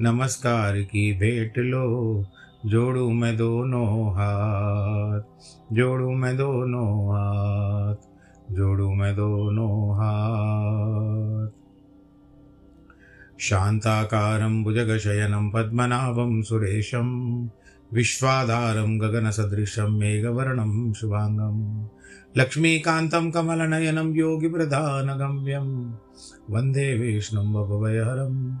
नमस्कार की भेंट लो, जोड़ू मैं दोनों हाथ, जोड़ू मैं दोनों हाथ, जोड़ू मैं दोनों हाथ। शान्ताकारं भुजगशयनं पद्मनाभं सुरेशं, विश्वाधारं गगनसदृशं मेघवर्णं शुभाङ्गं, लक्ष्मीकान्तं कमलनयनं योगिप्रधानगम्यं, वंदे विष्णुं भवभयहरं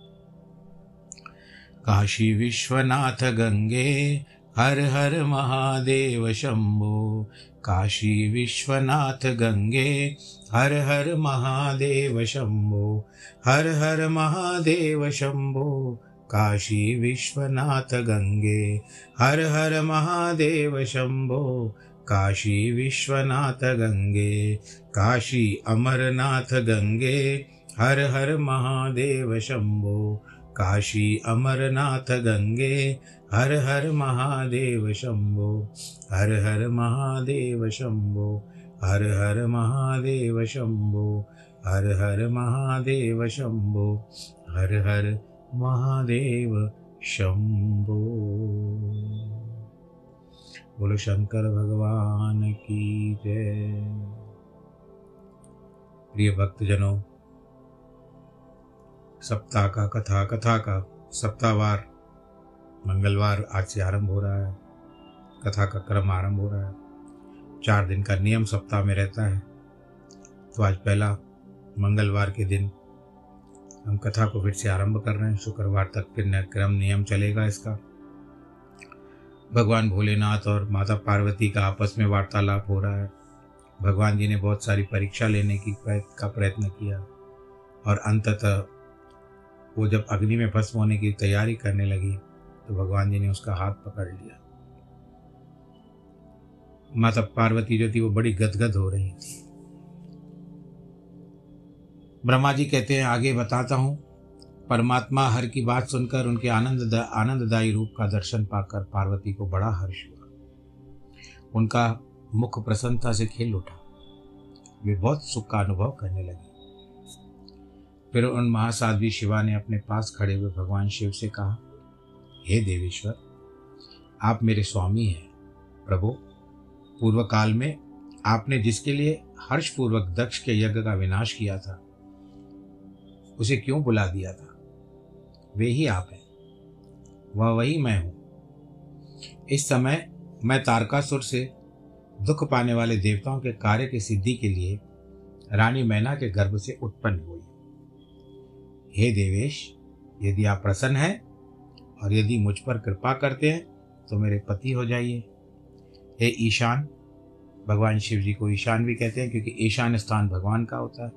काशी विश्वनाथ गंगे, हर हर महादेव शंभो। काशी विश्वनाथ गंगे, हर हर महादेव शंभो। हर हर महादेव शंभो, काशी विश्वनाथ गंगे, हर हर महादेव शंभो। काशी विश्वनाथ गंगे, काशी अमरनाथ गंगे, हर हर महादेव शंभो। काशी अमरनाथ गंगे, हर हर महादेव शंभो, हर हर महादेव शंभो, हर हर महादेव शंभो, हर हर महादेव शंभो, हर हर महादेव शंभो। बोलो शंकर भगवान की जय। प्रिय भक्तजनों सप्ताह का कथा कथा का सप्ताहवार। मंगलवार आज से आरंभ हो रहा है। कथा का क्रम आरंभ हो रहा है। चार दिन का नियम सप्ताह में रहता है। तो आज पहला मंगलवार के दिन हम कथा को फिर से आरंभ कर रहे हैं। शुक्रवार तक फिर नया क्रम नियम चलेगा इसका। भगवान भोलेनाथ और माता पार्वती का आपस में वार्तालाप हो रहा है। भगवान जी ने बहुत सारी परीक्षा लेने की का प्रयत्न किया और अंततः वो जब अग्नि में भस्म होने की तैयारी करने लगी तो भगवान जी ने उसका हाथ पकड़ लिया। माता पार्वती जो थी, वो बड़ी गदगद हो रही थी। ब्रह्मा जी कहते हैं, आगे बताता हूँ, परमात्मा हर की बात सुनकर उनके आनंद आनंददायी रूप का दर्शन पाकर पार्वती को बड़ा हर्ष हुआ। उनका मुख प्रसन्नता से खिल उठा। वे बहुत सुख का अनुभव करने लगे। फिर उन महासाध्वी शिवा ने अपने पास खड़े हुए भगवान शिव से कहा, हे देवेश्वर, आप मेरे स्वामी हैं। प्रभु पूर्व काल में आपने जिसके लिए हर्षपूर्वक दक्ष के यज्ञ का विनाश किया था, उसे क्यों बुला दिया था? वे ही आप हैं। वह वही मैं हूँ। इस समय मैं तारकासुर से दुख पाने वाले देवताओं के कार्य की सिद्धि के लिए रानी मैना के गर्भ से उत्पन्न हुई हे देवेश, यदि आप प्रसन्न हैं और यदि मुझ पर कृपा करते हैं तो मेरे पति हो जाइए। हे ईशान, भगवान शिव जी को ईशान भी कहते हैं, क्योंकि ईशान स्थान भगवान का होता है,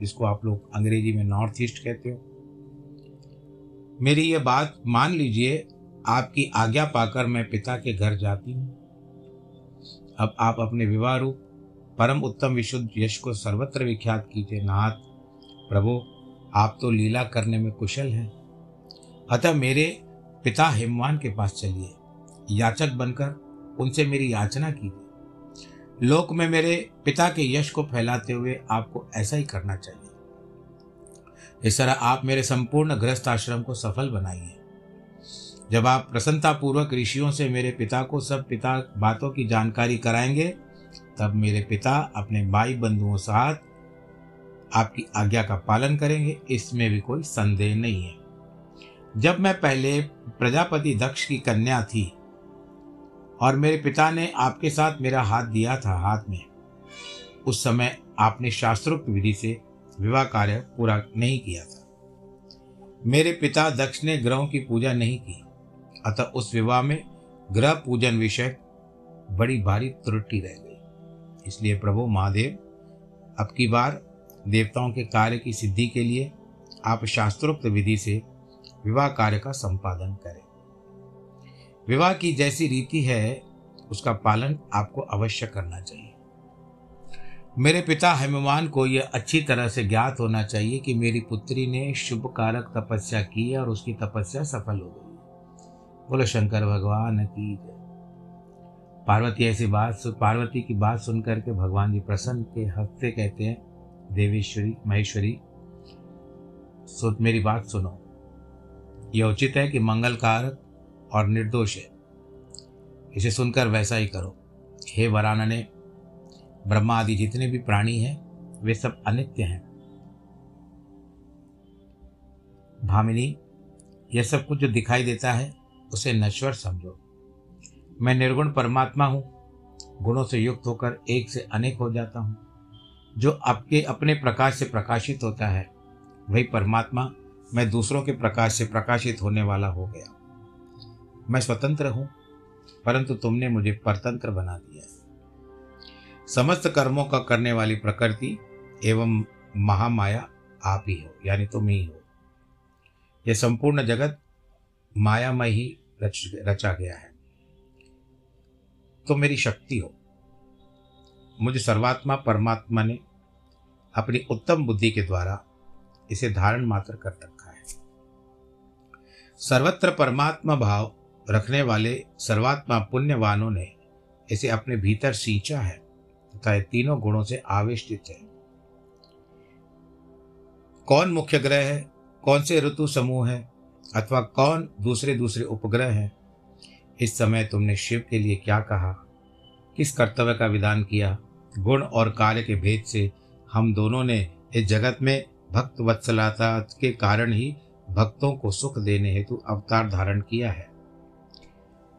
जिसको आप लोग अंग्रेज़ी में नॉर्थ ईस्ट कहते हो। मेरी ये बात मान लीजिए, आपकी आज्ञा पाकर मैं पिता के घर जाती हूँ। अब आप अपने विवाह रूप परम उत्तम विशुद्ध यश को सर्वत्र विख्यात कीजिए, नाथ, प्रभु आप तो लीला करने में कुशल हैं। अतः मेरे पिता हिमवान के पास चलिए। याचक बनकर उनसे मेरी याचना कीजिए। लोक में मेरे पिता के यश को फैलाते हुए आपको ऐसा ही करना चाहिए। इस तरह आप मेरे संपूर्ण गृहस्थ आश्रम को सफल बनाइए। जब आप प्रसन्नतापूर्वक ऋषियों से मेरे पिता को सब पिता बातों की जानकारी कराएँगे, तब मेरे पिता अपने भाई बंधुओं साथ आपकी आज्ञा का पालन करेंगे, इसमें भी कोई संदेह नहीं है। जब मैं पहले प्रजापति दक्ष की कन्या थी और मेरे पिता ने आपके साथ मेरा हाथ दिया था हाथ में, उस समय आपने शास्त्रोक्त विधि से विवाह कार्य पूरा नहीं किया था। मेरे पिता दक्ष ने ग्रहों की पूजा नहीं की, अतः उस विवाह में ग्रह पूजन विषय बड़ी भारी त्रुटि रह गई। इसलिए प्रभु महादेव, अब की बार देवताओं के कार्य की सिद्धि के लिए आप शास्त्रोक्त विधि से विवाह कार्य का संपादन करें। विवाह की जैसी रीति है, उसका पालन आपको अवश्य करना चाहिए। मेरे पिता हेमवान को यह अच्छी तरह से ज्ञात होना चाहिए कि मेरी पुत्री ने शुभ कारक तपस्या की और उसकी तपस्या सफल हो गई। बोलो, शंकर भगवान की पार्वती ऐसी बात पार्वती की बात सुनकर के भगवान जी प्रसन्न के हफ़्ते कहते हैं देवेश्वरी, महेश्वरी सो मेरी बात सुनो। यह उचित है कि मंगल कारक और निर्दोष है। इसे सुनकर वैसा ही करो। हे वरानने ब्रह्मा आदि जितने भी प्राणी हैं, वे सब अनित्य हैं। भामिनी, यह सब कुछ जो दिखाई देता है, उसे नश्वर समझो। मैं निर्गुण परमात्मा हूँ। गुणों से युक्त होकर एक से अनेक हो जाता हूँ। जो आपके अपने प्रकाश से प्रकाशित होता है, वही परमात्मा मैं दूसरों के प्रकाश से प्रकाशित होने वाला हो गया। मैं स्वतंत्र हूँ, परंतु तुमने मुझे परतंत्र बना दिया समस्त कर्मों का करने वाली प्रकृति एवं महामाया आप ही हो, यानी तुम ही हो। यह संपूर्ण जगत मायामय ही रच, रचा गया है। तो मेरी शक्ति हो। मुझे सर्वात्मा परमात्मा ने अपनी उत्तम बुद्धि के द्वारा इसे धारण मात्र कर रखा है। सर्वत्र परमात्मा भाव रखने वाले सर्वात्मा पुण्यवानों ने इसे अपने भीतर सींचा है, तथा तीनों गुणों से आवेष्टित है। कौन मुख्य ग्रह है, कौन से ऋतु समूह है, अथवा कौन दूसरे दूसरे उपग्रह हैं, इस समय तुमने शिव के लिए क्या कहा, किस कर्तव्य का विधान किया गुण और कार्य के भेद से हम दोनों ने इस जगत में भक्त वत्सलता के कारण ही भक्तों को सुख देने हेतु अवतार धारण किया है।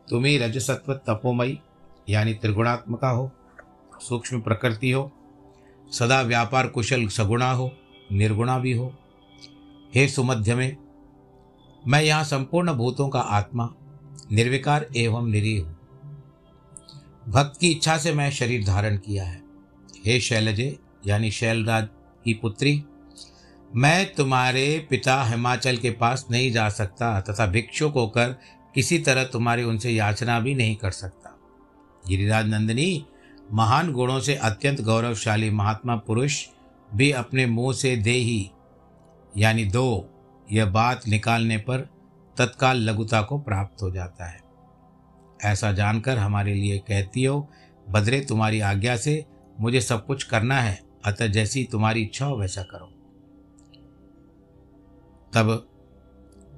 तुम ही रजसत्व तपोमयी, यानी त्रिगुणात्मका हो, सूक्ष्म प्रकृति हो, सदा व्यापार कुशल सगुणा हो, निर्गुणा भी हो। हे सुमध्य में मैं यहाँ संपूर्ण भूतों का आत्मा, निर्विकार एवं निरीह हूँ। भक्त की इच्छा से मैं शरीर धारण किया है। हे शैलजे, यानी शैलराज की पुत्री, मैं तुम्हारे पिता हिमाचल के पास नहीं जा सकता तथा भिक्षुक होकर किसी तरह तुम्हारी उनसे याचना भी नहीं कर सकता। गिरिराज नंदिनी, महान गुणों से अत्यंत गौरवशाली महात्मा पुरुष भी अपने मुँह से दे ही, यानी दो, यह बात निकालने पर तत्काल लघुता को प्राप्त हो जाता है। ऐसा जानकर हमारे लिए कहती हो, बदरे तुम्हारी आज्ञा से मुझे सब कुछ करना है, अतः जैसी तुम्हारी इच्छा हो वैसा करो। तब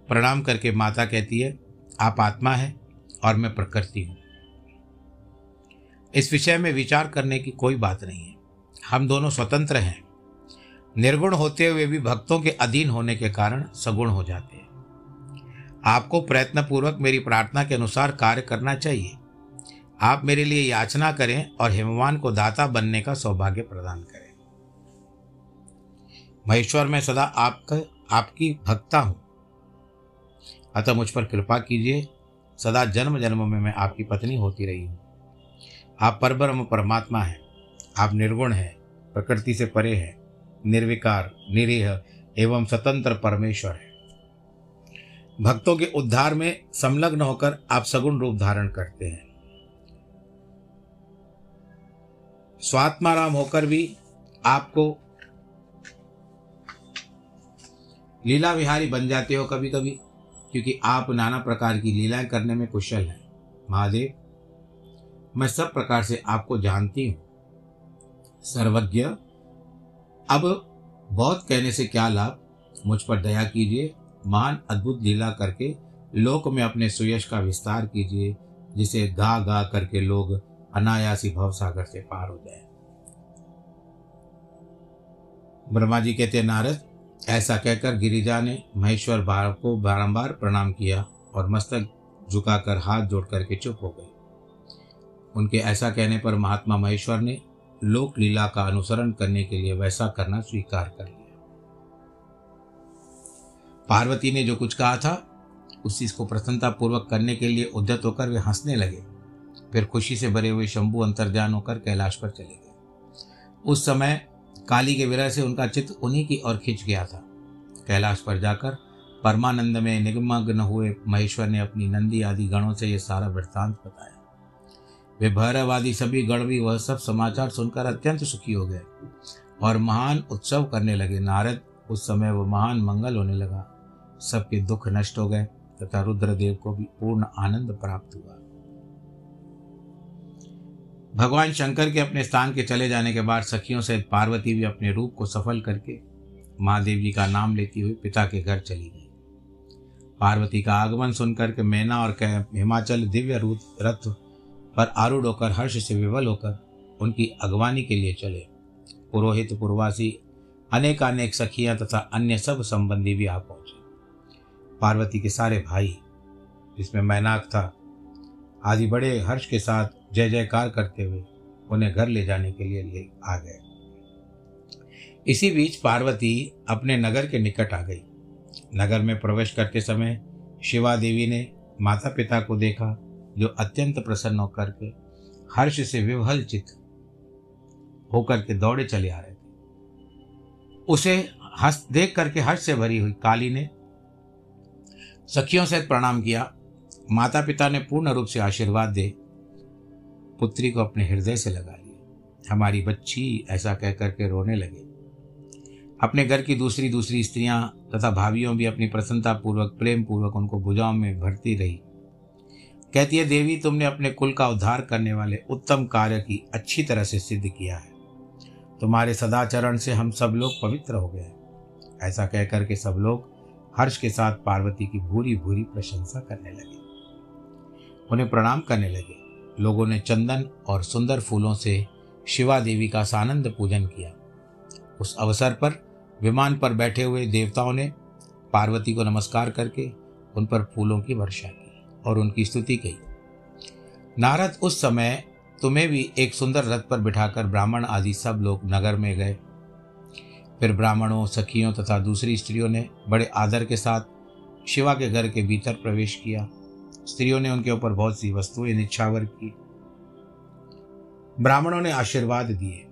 प्रणाम करके माता कहती है, आप आत्मा है और मैं प्रकृति हूँ। इस विषय में विचार करने की कोई बात नहीं है। हम दोनों स्वतंत्र हैं। निर्गुण होते हुए भी भक्तों के अधीन होने के कारण सगुण हो जाते हैं। आपको प्रयत्नपूर्वक मेरी प्रार्थना के अनुसार कार्य करना चाहिए। आप मेरे लिए याचना करें और हिमवान को दाता बनने का सौभाग्य प्रदान करें। महेश्वर, मैं सदा आपका, आपकी भक्ता हूँ। अतः मुझ पर कृपा कीजिए, सदा जन्म जन्म में मैं आपकी पत्नी होती रही हूँ। आप परब्रह्म परमात्मा हैं। आप निर्गुण हैं, प्रकृति से परे हैं, निर्विकार, निरीह एवं स्वतंत्र परमेश्वर है। भक्तों के उद्धार में संलग्न होकर आप सगुण रूप धारण करते हैं। स्वात्माराम होकर भी आपको लीला विहारी बन जाते हो कभी कभी क्योंकि आप नाना प्रकार की लीलाएँ करने में कुशल हैं। महादेव, मैं सब प्रकार से आपको जानती हूँ। सर्वज्ञ, अब बहुत कहने से क्या लाभ? मुझ पर दया कीजिए महान अद्भुत लीला करके लोक में अपने सुयश का विस्तार कीजिए, जिसे गा गा करके लोग अनायासी भवसागर से पार हो जाए ब्रह्मा जी कहते, नारद, ऐसा कहकर गिरिजा ने महेश्वर बार को बारंबार प्रणाम किया और मस्तक झुकाकर हाथ जोड़ करके चुप हो गए। उनके ऐसा कहने पर महात्मा महेश्वर ने लोक लीला का अनुसरण करने के लिए वैसा करना स्वीकार कर लिया। पार्वती ने जो कुछ कहा था, उस को प्रसन्नता पूर्वक करने के लिए उद्यत होकर वे हंसने लगे। फिर खुशी से भरे हुए शंभु अंतर्ध्यान होकर कैलाश पर चले गए। उस समय काली के विरह से उनका चित्त उन्हीं की ओर खिंच गया था। कैलाश पर जाकर परमानंद में निगमग्न हुए महेश्वर ने अपनी नंदी आदि गणों से यह सारा वृत्तांत बताया। वे भैरव आदि सभी गण भी वह सब समाचार सुनकर अत्यंत सुखी हो गए और महान उत्सव करने लगे। नारद उस समय वह महान मंगल होने लगा। सबके दुख नष्ट हो गए तथा रुद्रदेव को भी पूर्ण आनंद प्राप्त हुआ। भगवान शंकर के अपने स्थान के चले जाने के बाद सखियों से पार्वती भी अपने रूप को सफल करके महादेव जी का नाम लेती हुई पिता के घर चली गई। पार्वती का आगमन सुनकर के मैना और हिमाचल दिव्य रथ पर आरूढ़ होकर, हर्ष से विवल होकर उनकी अगवानी के लिए चले। पुरोहित, पुरवासी, अनेकानेक सखियाँ तथा अन्य सब संबंधी भी आ पहुँचे। पार्वती के सारे भाई, जिसमें मैनाक था आदि बड़े हर्ष के साथ जय जयकार करते हुए उन्हें घर ले जाने के लिए ले आ गए। इसी बीच पार्वती अपने नगर के निकट आ गई। नगर में प्रवेश करते समय शिवा देवी ने माता पिता को देखा, जो अत्यंत प्रसन्न होकर के हर्ष से विवहल चित होकर के दौड़े चले आ रहे थे। उसे हंस, देख करके हर्ष से भरी हुई काली ने सखियों से प्रणाम किया माता पिता ने पूर्ण रूप से आशीर्वाद दे, पुत्री को अपने हृदय से लगा लिया। हमारी बच्ची ऐसा कह करके रोने लगे। अपने घर की दूसरी दूसरी स्त्रियाँ तथा भाभियों भी अपनी प्रसन्नता पूर्वक प्रेम पूर्वक उनको भुजाओं में भरती रही। कहती है, देवी, तुमने अपने कुल का उद्धार करने वाले उत्तम कार्य की अच्छी तरह से सिद्ध किया है। तुम्हारे सदाचरण से हम सब लोग पवित्र हो गए ऐसा कहकर के सब लोग हर्ष के साथ पार्वती की भूरी भूरी प्रशंसा करने लगे। उन्हें प्रणाम करने लगे। लोगों ने चंदन और सुंदर फूलों से शिवा देवी का सानंद पूजन किया। उस अवसर पर विमान पर बैठे हुए देवताओं ने पार्वती को नमस्कार करके उन पर फूलों की वर्षा की और उनकी स्तुति की। नारद उस समय तुम्हें भी एक सुंदर रथ पर बिठाकर ब्राह्मण आदि सब लोग नगर में गए। फिर ब्राह्मणों, सखियों तथा दूसरी स्त्रियों ने बड़े आदर के साथ शिवा के घर के भीतर प्रवेश किया। स्त्रियों ने उनके ऊपर बहुत सी वस्तुएँ, निछावर की। ब्राह्मणों ने आशीर्वाद दिए।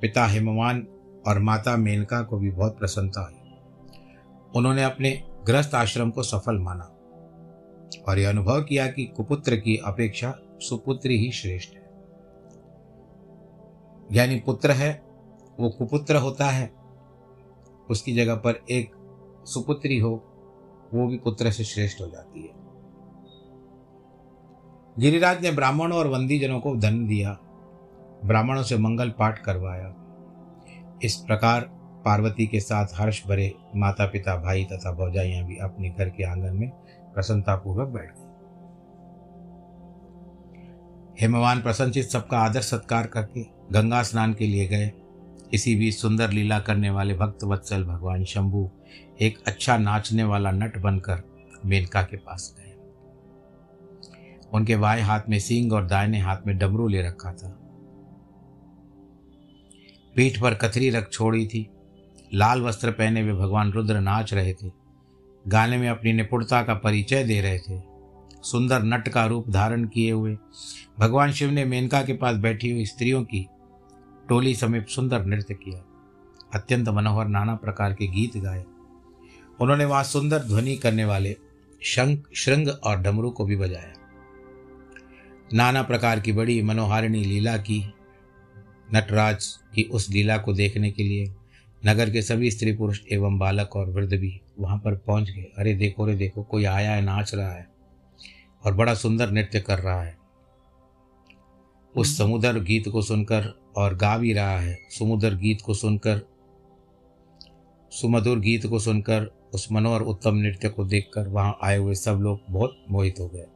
पिता हिमवान और माता मेनका को भी बहुत प्रसन्नता हुई। उन्होंने अपने ग्रस्त आश्रम को सफल माना और यह अनुभव किया कि कुपुत्र की अपेक्षा सुपुत्री ही श्रेष्ठ है। यानी पुत्र है, वो कुपुत्र होता है, उसकी जगह पर एक सुपुत्री हो, वो भी पुत्र से श्रेष्ठ हो जाती है। गिरिराज ने ब्राह्मणों और वंदीजनों को धन दिया। ब्राह्मणों से मंगल पाठ करवाया। इस प्रकार पार्वती के साथ हर्ष भरे माता पिता भाई तथा भौजाइयाँ भी अपने घर के आँगन में प्रसन्नतापूर्वक बैठ गई। हेमवान प्रसन्नचित सबका आदर सत्कार करके गंगा स्नान के लिए गए। इसी बीच सुंदर लीला करने वाले भक्त वत्सल भगवान शंभु एक अच्छा नाचने वाला नट बनकर मेनका के पास गए। उनके बाएँ हाथ में सींग और दाहिने हाथ में डमरू ले रखा था। पीठ पर कथरी रख छोड़ी थी। लाल वस्त्र पहने हुए भगवान रुद्र नाच रहे थे। गाने में अपनी निपुणता का परिचय दे रहे थे। सुंदर नट का रूप धारण किए हुए भगवान शिव ने मेनका के पास बैठी हुई स्त्रियों की टोली समीप सुंदर नृत्य किया। अत्यंत मनोहर नाना प्रकार के गीत गाए। उन्होंने वहाँ सुंदर ध्वनि करने वाले शंख, श्रृंग और डमरू को भी बजाया। नाना प्रकार की बड़ी मनोहारिणी लीला की, नटराज की उस लीला को देखने के लिए नगर के सभी स्त्री पुरुष एवं बालक और वृद्ध भी वहाँ पर पहुँच गए। अरे देखो अरे देखो, कोई आया है, नाच रहा है और बड़ा सुंदर नृत्य कर रहा है। उस समुद्र गीत को सुनकर और गा भी रहा है। समुद्र गीत को सुनकर, सुमधुर गीत को सुनकर, उस मनोहर उत्तम नृत्य को देखकर वहाँ आए हुए सब लोग बहुत मोहित हो गए।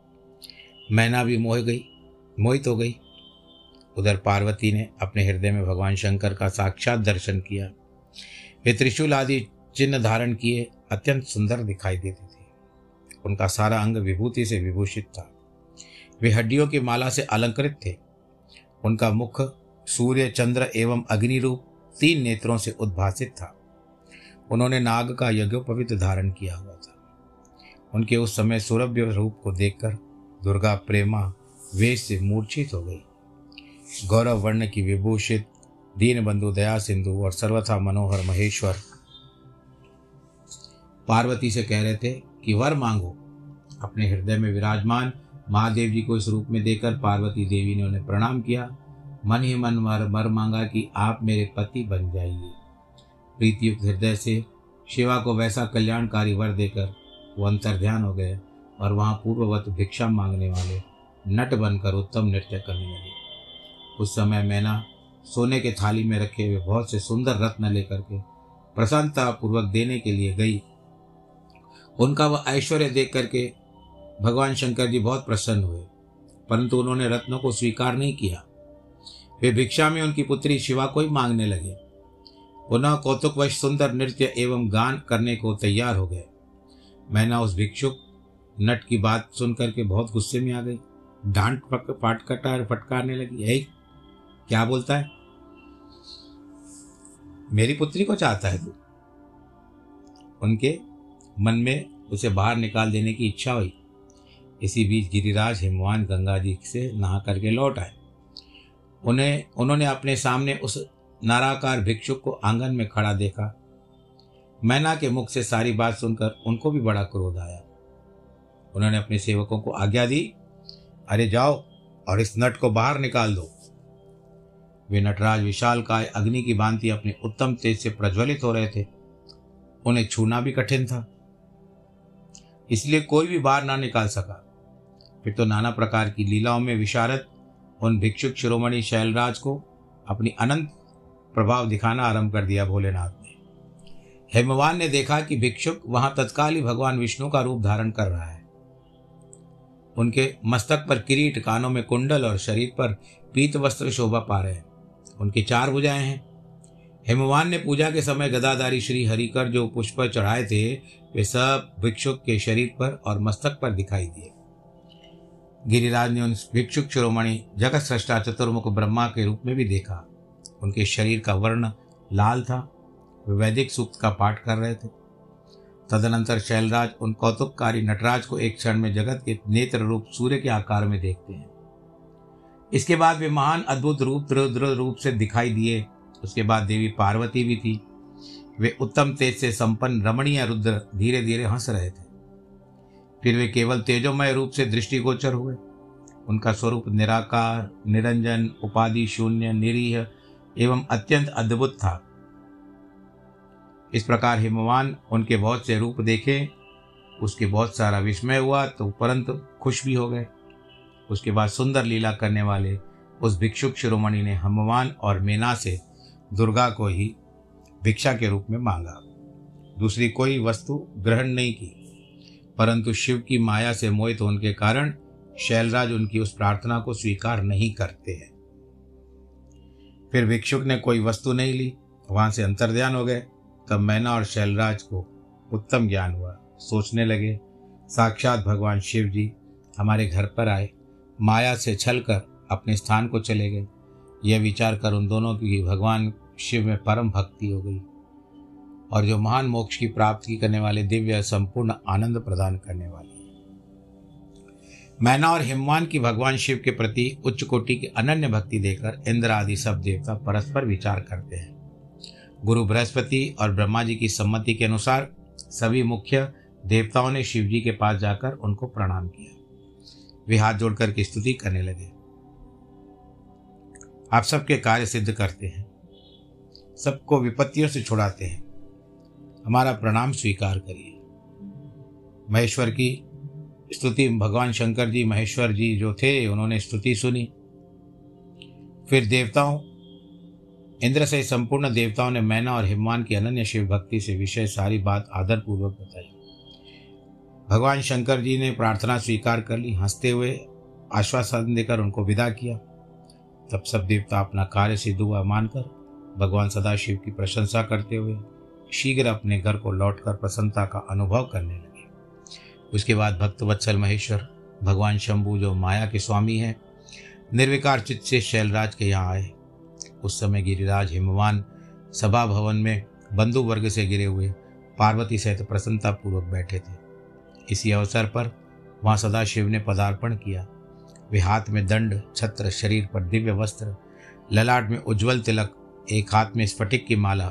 मैना भी मोह गई, मोहित हो गई। उधर पार्वती ने अपने हृदय में भगवान शंकर का साक्षात दर्शन किया। वे त्रिशूल आदि चिन्ह धारण किए अत्यंत सुंदर दिखाई देते थे। उनका सारा अंग विभूति से विभूषित था। वे हड्डियों की माला से अलंकृत थे। उनका मुख सूर्य, चंद्र एवं अग्नि रूप तीन नेत्रों से उद्भासित था। उन्होंने नाग का यज्ञोपवित धारण किया हुआ था। उनके उस समय सौरभ्य रूप को देखकर दुर्गा प्रेमा वेश से मूर्छित हो गई। गौरव वर्ण की विभूषित दीन बंधु दया सिंधु और सर्वथा मनोहर महेश्वर पार्वती से कह रहे थे कि वर मांगो। अपने हृदय में विराजमान महादेव जी को इस रूप में देकर पार्वती देवी ने उन्हें प्रणाम किया। मन ही मन वर मर मांगा कि आप मेरे पति बन जाइए। प्रीतियुक्त हृदय से शिवा को वैसा कल्याणकारी वर देकर वो अंतर ध्यान हो गए। और वहाँ पूर्ववत भिक्षा मांगने वाले नट बनकर उत्तम नृत्य करने लगे। उस समय मैना सोने के थाली में रखे हुए बहुत से सुंदर रत्न लेकर के प्रसन्नता पूर्वक देने के लिए गई। उनका वह ऐश्वर्य देख करके भगवान शंकर जी बहुत प्रसन्न हुए, परंतु उन्होंने रत्नों को स्वीकार नहीं किया। वे भिक्षा में उनकी पुत्री शिवा को ही मांगने लगे। पुनः कौतुकवश सुंदर नृत्य एवं गान करने को तैयार हो गए। मैंने उस भिक्षुक नट की बात सुन करके बहुत गुस्से में आ गई। डांट पाट कटार, फटकारने लगी। यही क्या बोलता है? मेरी पुत्री को चाहता है तू। उनके मन में उसे बाहर निकाल देने की इच्छा हुई। इसी बीच गिरिराज हिमवान गंगा जी से नहा करके लौट आए। उन्हें, उन्होंने अपने सामने उस नाराकार भिक्षुक को आँगन में खड़ा देखा। मैना के मुख से सारी बात सुनकर उनको भी बड़ा क्रोध आया। उन्होंने अपने सेवकों को आज्ञा दी, अरे जाओ और इस नट को बाहर निकाल दो। वे नटराज विशाल काय अग्नि की भांति अपने उत्तम तेज से प्रज्वलित हो रहे थे। उन्हें छूना भी कठिन था। इसलिए कोई भी बाहर ना निकाल सका। फिर तो नाना प्रकार की लीलाओं में विशारद, उन भिक्षुक शिरोमणि शैलराज को अपनी अनंत प्रभाव दिखाना आरंभ कर दिया भोलेनाथ ने। हेमवान ने देखा कि भिक्षुक वहाँ तत्काल ही भगवान विष्णु का रूप धारण कर रहा है। उनके मस्तक पर किरीट कानों में कुंडल और शरीर पर पीत वस्त्र शोभा पा रहे हैं। उनकी चार भुजाएँ हैं। हेमवान ने पूजा के समय गदाधारी श्री हरिकर जो पुष्प चढ़ाए थे, वे सब भिक्षुक के शरीर पर और मस्तक पर दिखाई दिए। गिरिराज ने उन भिक्षुक शिरोमणि जगत सृष्टा चतुर्मुख ब्रह्मा के रूप में भी देखा। उनके शरीर का वर्ण लाल था। वे वैदिक सूक्त का पाठ कर रहे थे। तदनंतर शैलराज उन कौतुककारी नटराज को एक क्षण में जगत के नेत्र रूप सूर्य के आकार में देखते हैं। इसके बाद वे महान, अद्भुत रूप रुद्र रूप से दिखाई दिए। उसके बाद देवी पार्वती भी थी। वे उत्तम तेज से संपन्न, रमणीय रुद्र धीरे धीरे हंस रहे थे। फिर वे केवल तेजोमय रूप से दृष्टिगोचर हुए। उनका स्वरूप निराकार, निरंजन, उपाधि शून्य, निरीह एवं अत्यंत अद्भुत था। इस प्रकार हिमवान उनके बहुत से रूप देखे, उसके बहुत सारा विस्मय हुआ तो परंतु खुश भी हो गए। उसके बाद सुंदर लीला करने वाले उस भिक्षुक शिरोमणि ने हिमवान और मीना से दुर्गा को ही भिक्षा के रूप में मांगा। दूसरी कोई वस्तु ग्रहण नहीं की। परंतु शिव की माया से मोहित होने के कारण शैलराज उनकी उस प्रार्थना को स्वीकार नहीं करते हैं। फिर भिक्षुक ने कोई वस्तु नहीं ली, वहाँ से अंतर्ध्यान हो गए। तब मैना और शैलराज को उत्तम ज्ञान हुआ। सोचने लगे, साक्षात भगवान शिव जी हमारे घर पर आए, माया से छल कर अपने स्थान को चले गए। यह विचार कर उन दोनों की भगवान शिव में परम भक्ति हो गई और जो महान मोक्ष की प्राप्ति करने वाले दिव्य, संपूर्ण आनंद प्रदान करने वाले मैना और हिमवान की भगवान शिव के प्रति उच्च कोटि की अनन्य भक्ति देकर इंद्र आदि सब देवता परस्पर विचार करते हैं। गुरु बृहस्पति और ब्रह्मा जी की सम्मति के अनुसार सभी मुख्य देवताओं ने शिव जी के पास जाकर उनको प्रणाम किया। वे हाथ जोड़कर की स्तुति करने लगे। आप सबके कार्य सिद्ध करते हैं। सबको विपत्तियों से छुड़ाते हैं। हमारा प्रणाम स्वीकार करिए। महेश्वर की स्तुति, भगवान शंकर जी, महेश्वर जी जो थे, उन्होंने स्तुति सुनी। फिर देवताओं इंद्र से संपूर्ण देवताओं ने मैना और हिमवान की अनन्य शिव भक्ति से विषय सारी बात आदरपूर्वक बताई। भगवान शंकर जी ने प्रार्थना स्वीकार कर ली, हँसते हुए आश्वासन देकर उनको विदा किया। तब सब देवता अपना कार्य सिद्ध हुआ मानकर भगवान सदाशिव की प्रशंसा करते हुए शीघ्र अपने घर को लौटकर प्रसन्नता का अनुभव करने लगे। उसके बाद भक्त वत्सल महेश्वर, भगवान शंभु जो माया के स्वामी हैं, निर्विकार चित्त से शैलराज के यहाँ आए। उस समय गिरिराज हिमवान सभा भवन में बंधु वर्ग से गिरे हुए पार्वती सहित प्रसन्नता पूर्वक बैठे थे। इसी अवसर पर वहाँ सदाशिव ने पदार्पण किया। वे हाथ में दंड, छत्र, शरीर पर दिव्य वस्त्र, ललाट में उज्जवल तिलक, एक हाथ में स्फटिक की माला,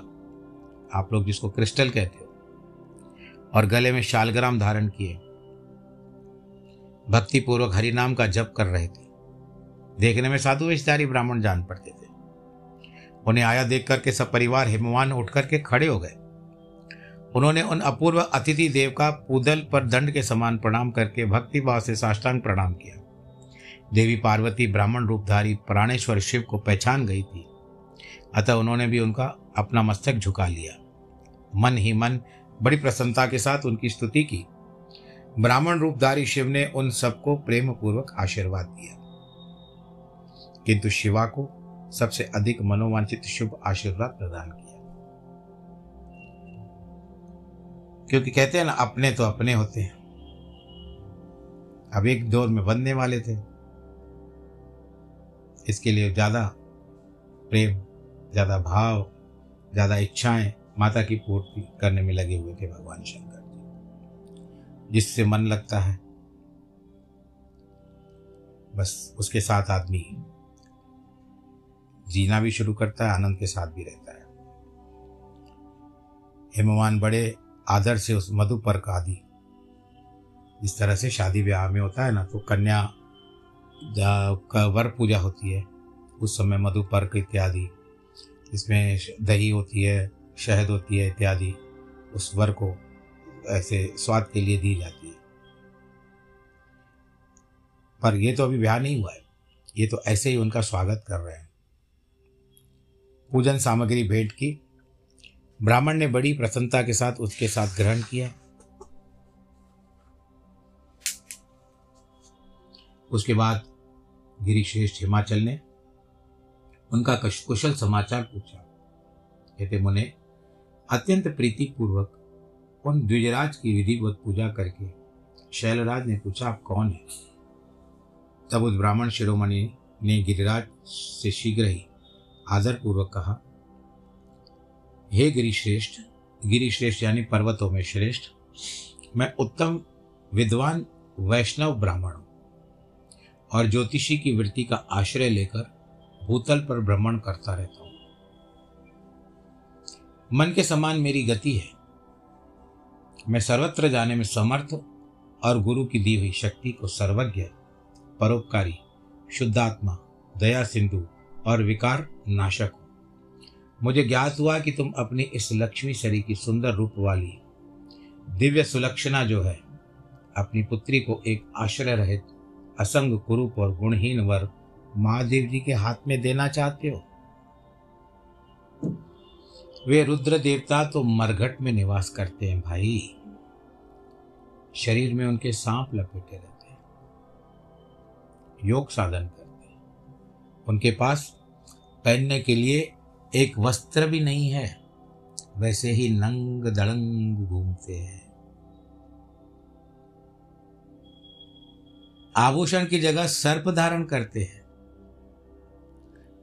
आप लोग जिसको क्रिस्टल कहते हो, और गले में शालग्राम धारण किए। भक्तिपूर्वक हरिनाम का जप कर रहे थे। देखने में साधु वेशधारी ब्राह्मण जान पड़ते थे। उन्हें आया देख करके सब परिवार हिमवान उठ करके खड़े हो गए। उन्होंने उन अपूर्व अतिथि देव का पूदल पर दंड के समान प्रणाम करके भक्ति भाव से साष्टांग प्रणाम किया। देवी पार्वती ब्राह्मण रूपधारी प्राणेश्वर शिव को पहचान गई थी। अतः उन्होंने भी उनका अपना मस्तक झुका लिया। मन ही मन बड़ी प्रसन्नता के साथ उनकी स्तुति की। ब्राह्मण रूपधारी शिव ने उन सबको प्रेम पूर्वक आशीर्वाद दिया। किंतु शिवा को सबसे अधिक मनोवांछित शुभ आशीर्वाद प्रदान किया। क्योंकि कहते हैं ना, अपने तो अपने होते हैं। अब एक दौर में बनने वाले थे। इसके लिए ज़्यादा प्रेम, ज़्यादा भाव, ज़्यादा इच्छाएँ माता की पूर्ति करने में लगे हुए थे भगवान शंकर जी। जिससे मन लगता है, बस उसके साथ आदमी जीना भी शुरू करता है, आनंद के साथ भी रहता है। हिमवान बड़े आदर से उस मधु मधुपर्क आदि जिस तरह से शादी ब्याह में होता है ना तो कन्या का, वर पूजा होती है, उस समय मधु मधुपर्क इत्यादि इसमें दही होती है, शहद होती है इत्यादि, उस वर को ऐसे स्वाद के लिए दी जाती है। पर ये तो अभी ब्याह नहीं हुआ है, ये तो ऐसे ही उनका स्वागत कर रहे हैं। पूजन सामग्री भेंट की। ब्राह्मण ने बड़ी प्रसन्नता के साथ उसके साथ ग्रहण किया। उसके बाद गिरिश्रेष्ठ हिमाचल ने उनका कुशल समाचार पूछा। कहते, मुने, अत्यंत प्रीतिपूर्वक उन द्विजराज की विधिवत पूजा करके शैलराज ने पूछा, आप कौन है? तब उस ब्राह्मण शिरोमणि ने गिरिराज से शीघ्र ही आदरपूर्वक कहा, हे गिरिश्रेष्ठ गिरिश्रेष्ठ यानी पर्वतों में श्रेष्ठ, मैं उत्तम विद्वान वैष्णव ब्राह्मण हूँ और ज्योतिषी की वृत्ति का आश्रय लेकर भूतल पर भ्रमण करता रहता हूँ। मन के समान मेरी गति है। मैं सर्वत्र जाने में समर्थ और गुरु की दी हुई शक्ति को सर्वज्ञ, परोपकारी, शुद्धात्मा, दया सिंधु और विकार नाशक हो। मुझे ज्ञात हुआ कि तुम अपनी इस लक्ष्मी शरी की सुंदर रूप वाली दिव्य सुलक्षणा जो है, अपनी पुत्री को एक आश्रय रहित, असंग कुरूप और गुणहीन वर महादेव जी के हाथ में देना चाहते हो? वे रुद्र देवता तो मरघट में निवास करते हैं भाई। शरीर में उनके सांप लपेटे रहते हैं। योग साधन करते हैं उनके पास पहनने के लिए एक वस्त्र भी नहीं है। वैसे ही नंग दड़ंग घूमते हैं। आभूषण की जगह सर्प धारण करते हैं।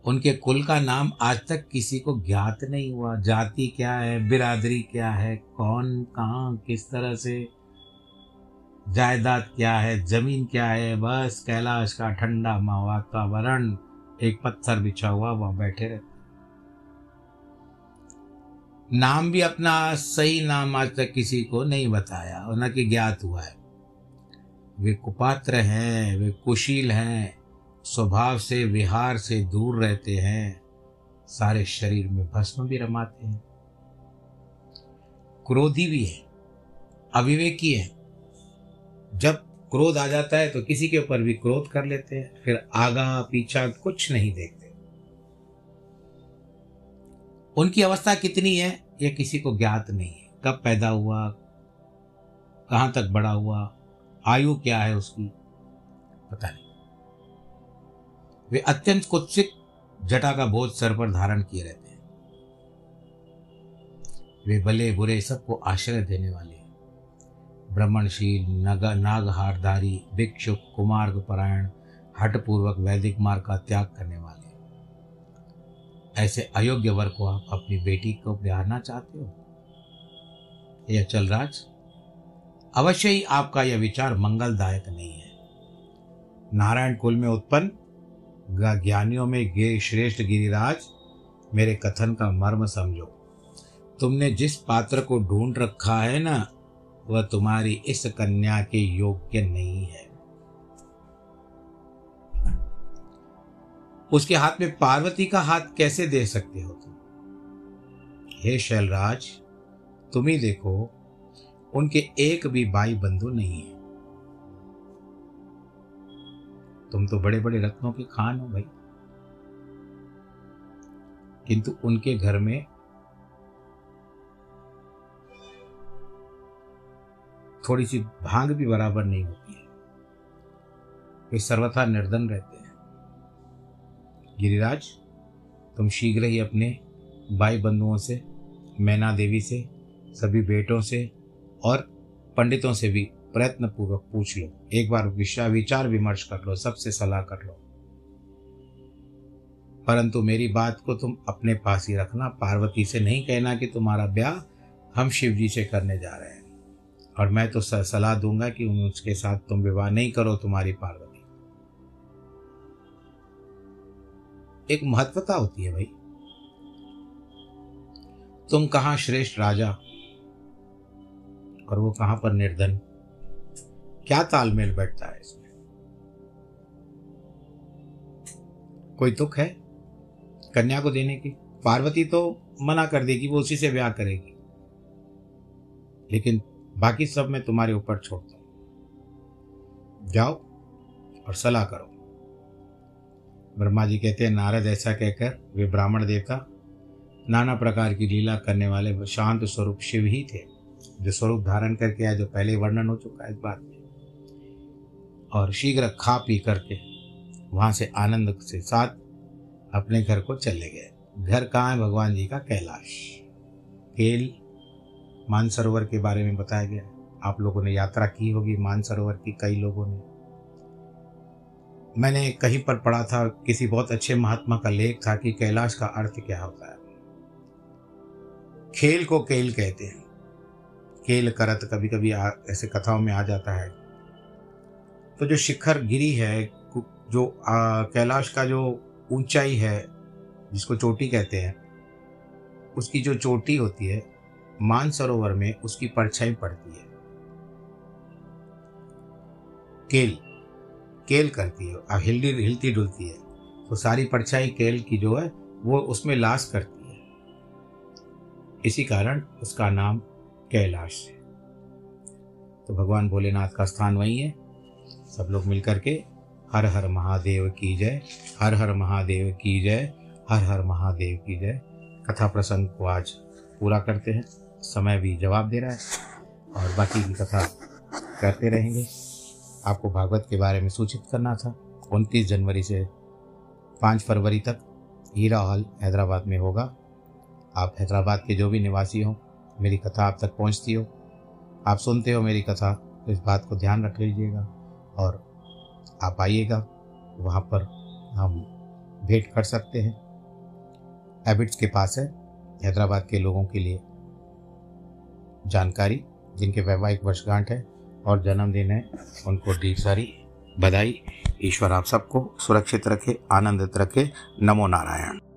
उनके कुल का नाम आज तक किसी को ज्ञात नहीं हुआ। जाति क्या है, बिरादरी क्या है, कौन, कहाँ, किस तरह से, जायदाद क्या है, ज़मीन क्या है, बस, कैलाश का ठंडा वातावरण एक पत्थर बिछा हुआ, वहाँ बैठे रहते। नाम भी अपना सही नाम आज तक किसी को नहीं बताया, और न कि ज्ञात हुआ है। वे कुपात्र हैं, वे कुशील हैं, स्वभाव से, विहार से दूर रहते हैं, सारे शरीर में भस्म भी रमाते हैं। क्रोधी भी है, अविवेकी है। जब क्रोध आ जाता है तो किसी के ऊपर भी क्रोध कर लेते हैं, फिर आगा, पीछा कुछ नहीं देखते। उनकी अवस्था कितनी है यह किसी को ज्ञात नहीं है। कब पैदा हुआ, कहाँ तक बड़ा हुआ, आयु क्या है उसकी, पता नहीं। वे अत्यंत कुत्सित, जटा का बोझ सर पर धारण किए रहते हैं। वे भले बुरे सबको आश्रय देने वाले ब्रह्मणशील नग, नागहारधारी, भिक्षुक कुमार्ग परायण हटपूर्वक वैदिक मार्ग का त्याग करने वाले। ऐसे अयोग्य वर्ग को आप अपनी बेटी को ब्याहना चाहते हो? यह चलराज, अवश्य ही आपका यह विचार मंगलदायक नहीं है। नारायण कुल में उत्पन्न ज्ञानियों में गे, श्रेष्ठ गिरिराज, मेरे कथन का मर्म समझो। तुमने जिस पात्र को ढूंढ रखा है ना वह तुम्हारी इस कन्या के योग्य नहीं है। उसके हाथ में पार्वती का हाथ कैसे दे सकते हो तुम? हे शैलराज, तुम ही देखो, उनके एक भी भाई बंधु नहीं है। तुम तो बड़े बड़े रत्नों के खान हो भाई। किंतु उनके घर में थोड़ी सी भाँग भी बराबर नहीं होती है। वे सर्वथा निर्धन रहते हैं। गिरिराज, तुम शीघ्र ही अपने भाई बंधुओं से, मैना देवी से, सभी बेटों से और पंडितों से भी प्रयत्न पूर्वक पूछ लो। एक बार विचार विमर्श कर लो, सबसे सलाह कर लो। परंतु मेरी बात को तुम अपने पास ही रखना। पार्वती से नहीं कहना कि तुम्हारा ब्याह हम शिव जी से करने जा रहे हैं। और मैं तो सलाह दूँगा कि उसके साथ तुम विवाह नहीं करो तुम्हारी पार्वती। एक महत्वता होती है भाई। तुम कहाँ श्रेष्ठ राजा? और वो कहाँ पर निर्धन? क्या तालमेल बैठता है इसमें? कोई दुख है कन्या को देने की? पार्वती तो मना कर देगी, वो उसी से ब्याह करेगी। लेकिन बाकी सब मैं तुम्हारे ऊपर छोड़ता हूँ। जाओ और सलाह करो। ब्रह्मा जी कहते हैं, नारद ऐसा कहकर वे ब्राह्मण देवता नाना प्रकार की लीला करने वाले शांत स्वरूप शिव ही थे, जो स्वरूप धारण करके आए जो पहले वर्णन हो चुका है इस बात में। और शीघ्र खा पी करके वहाँ से आनंद से साथ अपने घर को चले गए। घर कहाँ है? भगवान जी का कैलाश। केल मानसरोवर के बारे में बताया गया। आप लोगों ने यात्रा की होगी मानसरोवर की कई लोगों ने। मैंने कहीं पर पढ़ा था किसी बहुत अच्छे महात्मा का लेख था कि कैलाश का अर्थ क्या होता है। खेल को केल कहते हैं। केल करत कभी कभी आ, ऐसे कथाओं में आ जाता है। तो जो शिखर गिरी है जो कैलाश का जो ऊंचाई है जिसको चोटी कहते हैं उसकी जो चोटी होती है मानसरोवर में उसकी परछाई पड़ती है। केल केल करती है अब हिलती हिलती डुलती है। तो सारी परछाई केल की जो है, वो उसमें लाश करती है। इसी कारण उसका नाम कैलाश है। तो भगवान भोलेनाथ का स्थान वही है। सब लोग मिलकर के हर हर महादेव की जय, हर हर महादेव की जय, हर हर महादेव की जय। कथा प्रसंग को आज पूरा करते हैं। समय भी जवाब दे रहा है और बाकी की कथा करते रहेंगे। आपको भागवत के बारे में सूचित करना था। उनतीस जनवरी से पाँच फरवरी तक हीरा हॉल हैदराबाद में होगा। आप हैदराबाद के जो भी निवासी हो, मेरी कथा आप तक पहुँचती हो। आप सुनते हो मेरी कथा तो इस बात को ध्यान रख लीजिएगा और आप आइएगा। वहाँ पर हम भेंट कर सकते हैं। एबिट्स के पास है। हैदराबाद के लोगों के लिए जानकारी, जिनके वैवाहिक वर्षगांठ है और जन्मदिन है, उनको ढेर सारी बधाई। ईश्वर आप सबको सुरक्षित रखे, आनंदित रखे। नमो नारायण।